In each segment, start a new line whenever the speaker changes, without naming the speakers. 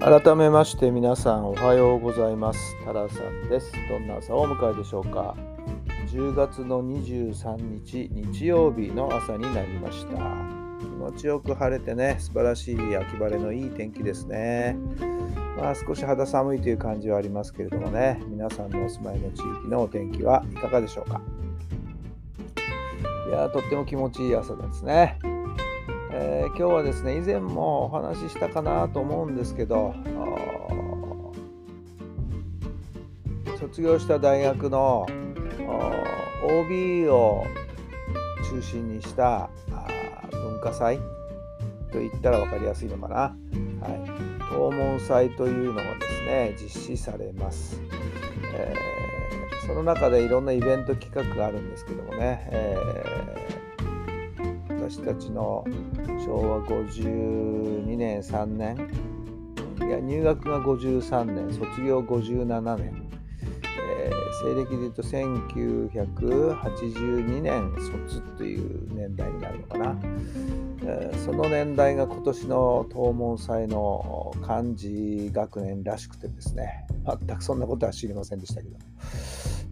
改めまして皆さんおはようございます。タラさんです。どんな朝をお迎えでしょうか。10月の23日日曜日の朝になりました。気持ちよく晴れてね。素晴らしい秋晴れのいい天気ですね。まあ少し肌寒いという感じはありますけれどもね。皆さんのお住まいの地域のお天気はいかがでしょうか。いやとっても気持ちいい朝ですね。えー、今日はですね以前もお話ししたかなと思うんですけど卒業した大学の OB を中心にした文化祭といったら分かりやすいのかな、はい、訪問祭というのがですね実施されます、えー、その中でいろんなイベント企画があるんですけどもね、えー私たちの昭和52年3年。いや入学が53年。卒業57年、えー、西暦でいうと1982年卒という年代になるのかな、えー、その年代が今年の東門祭の漢字学年らしくてですね。全くそんなことは知りませんでしたけど。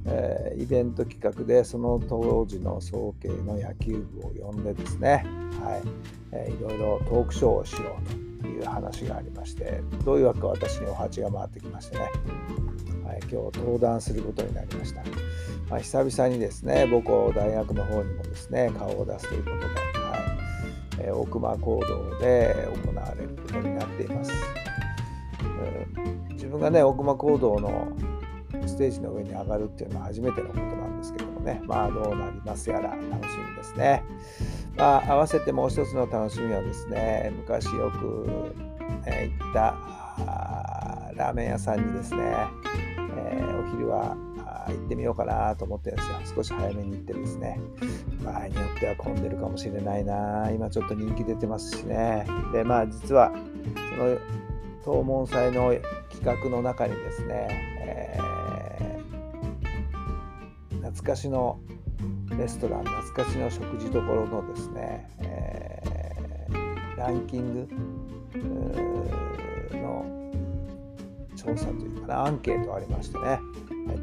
えー、イベント企画でその当時の早慶の野球部を呼んでですね、はいえー、いろいろトークショーをしようという話がありましてどういうわけか私にお鉢が回ってきましてね、はい、今日登壇することになりました、まあ、久々にですね母校大学の方にもですね顔を出すということで、はいえー、奥間講堂で行われることになっています、えー、自分がね奥間講堂のステージの上に上がるっていうのは初めてのことなんですけどもね、まあどうなりますやら楽しみですね。まあ合わせてもう一つの楽しみはですね、昔よく、え、行ったラーメン屋さんにですね、えー、お昼は行ってみようかなと思ってるんですよ。少し早めに行ってですね。場合によっては混んでるかもしれないな。今ちょっと人気出てますしね。で、まあ実は、その東門祭の企画の中にですね、えー懐かしのレストラン懐かしの食事どころのですね、えー、ランキングの調査というかなアンケートありましてね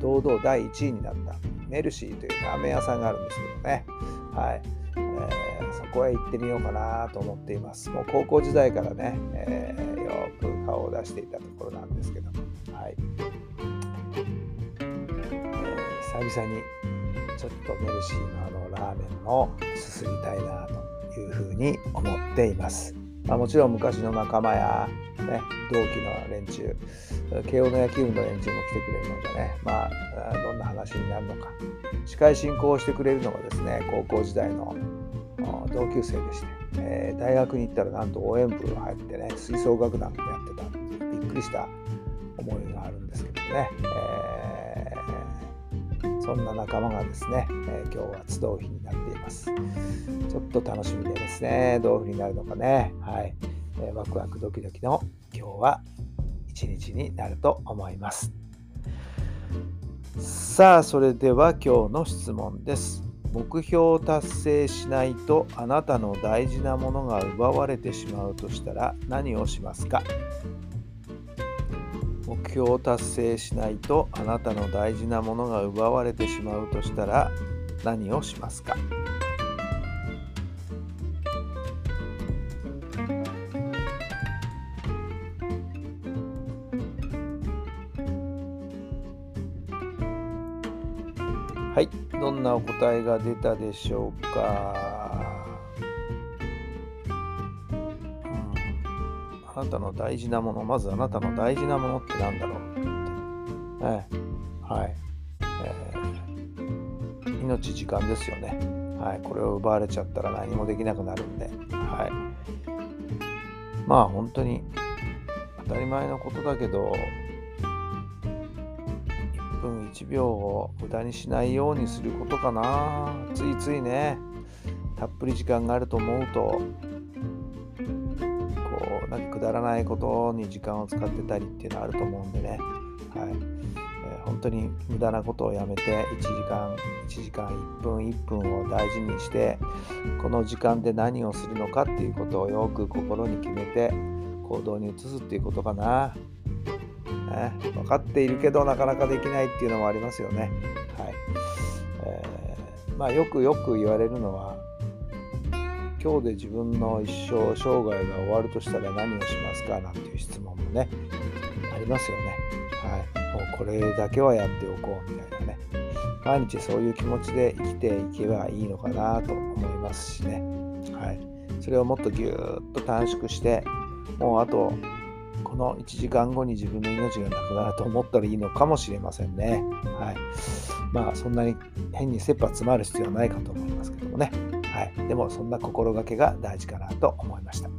堂々第1位になったメルシーというラーメン屋さんがあるんですけどね、はい。えー、そこへ行ってみようかなと思っています。もう高校時代からね、えー、よく顔を出していたところなんですけど、はい、久々にちょっとメルシーのあのラーメンをすすりたいなというふうに思っています。まあ、もちろん昔の仲間や、ね、同期の連中、慶応の野球部の連中も来てくれるのでね、まあ、どんな話になるのか。司会進行をしてくれるのがですね、高校時代の同級生でして、えー、大学に行ったらなんと応援部入ってね、吹奏楽団もやってたっていうびっくりした思いがあるんですけどね。えそんな仲間がですね、えー、今日は集う日になっています。ちょっと楽しみでですね、どういうふうになるのかね、はい、えー、ワクワクドキドキの今日は一日になると思います。さあ、それでは今日の質問です。目標を達成しないとあなたの大事なものが奪われてしまうとしたら何をしますか？目標を達成しないとあなたの大事なものが奪われてしまうとしたら何をしますか？はいどんなお答えが出たでしょうか？あなたの大事なもの、まずあなたの大事なものって何だろうって。ね、はい、えー、命、時間ですよね。はい。これを奪われちゃったら何もできなくなるんで。はい。まあ本当に当たり前のことだけど1分1秒を無駄にしないようにすることかなついついねたっぷり時間があると思うとだらないことに時間を使ってたりっていうのはあると思うんでね、はいえー、本当に無駄なことをやめて1時間1時間1分1分を大事にしてこの時間で何をするのかっていうことをよく心に決めて行動に移すっていうことかな。ね、分かっているけどなかなかできないっていうのもありますよね。はいえー、まあ、よくよく言われるのは今日で自分の一生生涯が終わるとしたら何をしますかなんていう質問もねありますよね。はい、もうこれだけはやっておこうみたいなね毎日そういう気持ちで生きていけばいいのかなと思いますしね。はい、それをもっとぎゅーっと短縮してもうあとこの1時間後に自分の命がなくなると思ったらいいのかもしれませんね。はい。まあそんなに変に切羽詰まる必要はないかと思いますけどもね。はい。でもそんな心がけが大事かなと思いました。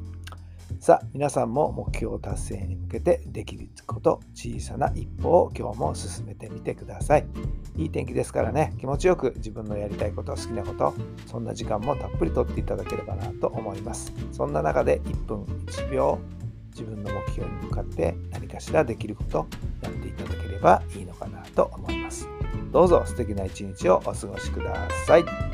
さあ皆さんも目標達成に向けてできること小さな一歩を今日も進めてみてください。いい天気ですからね。気持ちよく自分のやりたいこと好きなことそんな時間もたっぷりとっていただければなと思います。そんな中で1分1秒自分の目標に向かって何かしらできることやっていただければいいのかなと思います。どうぞ素敵な一日をお過ごしください。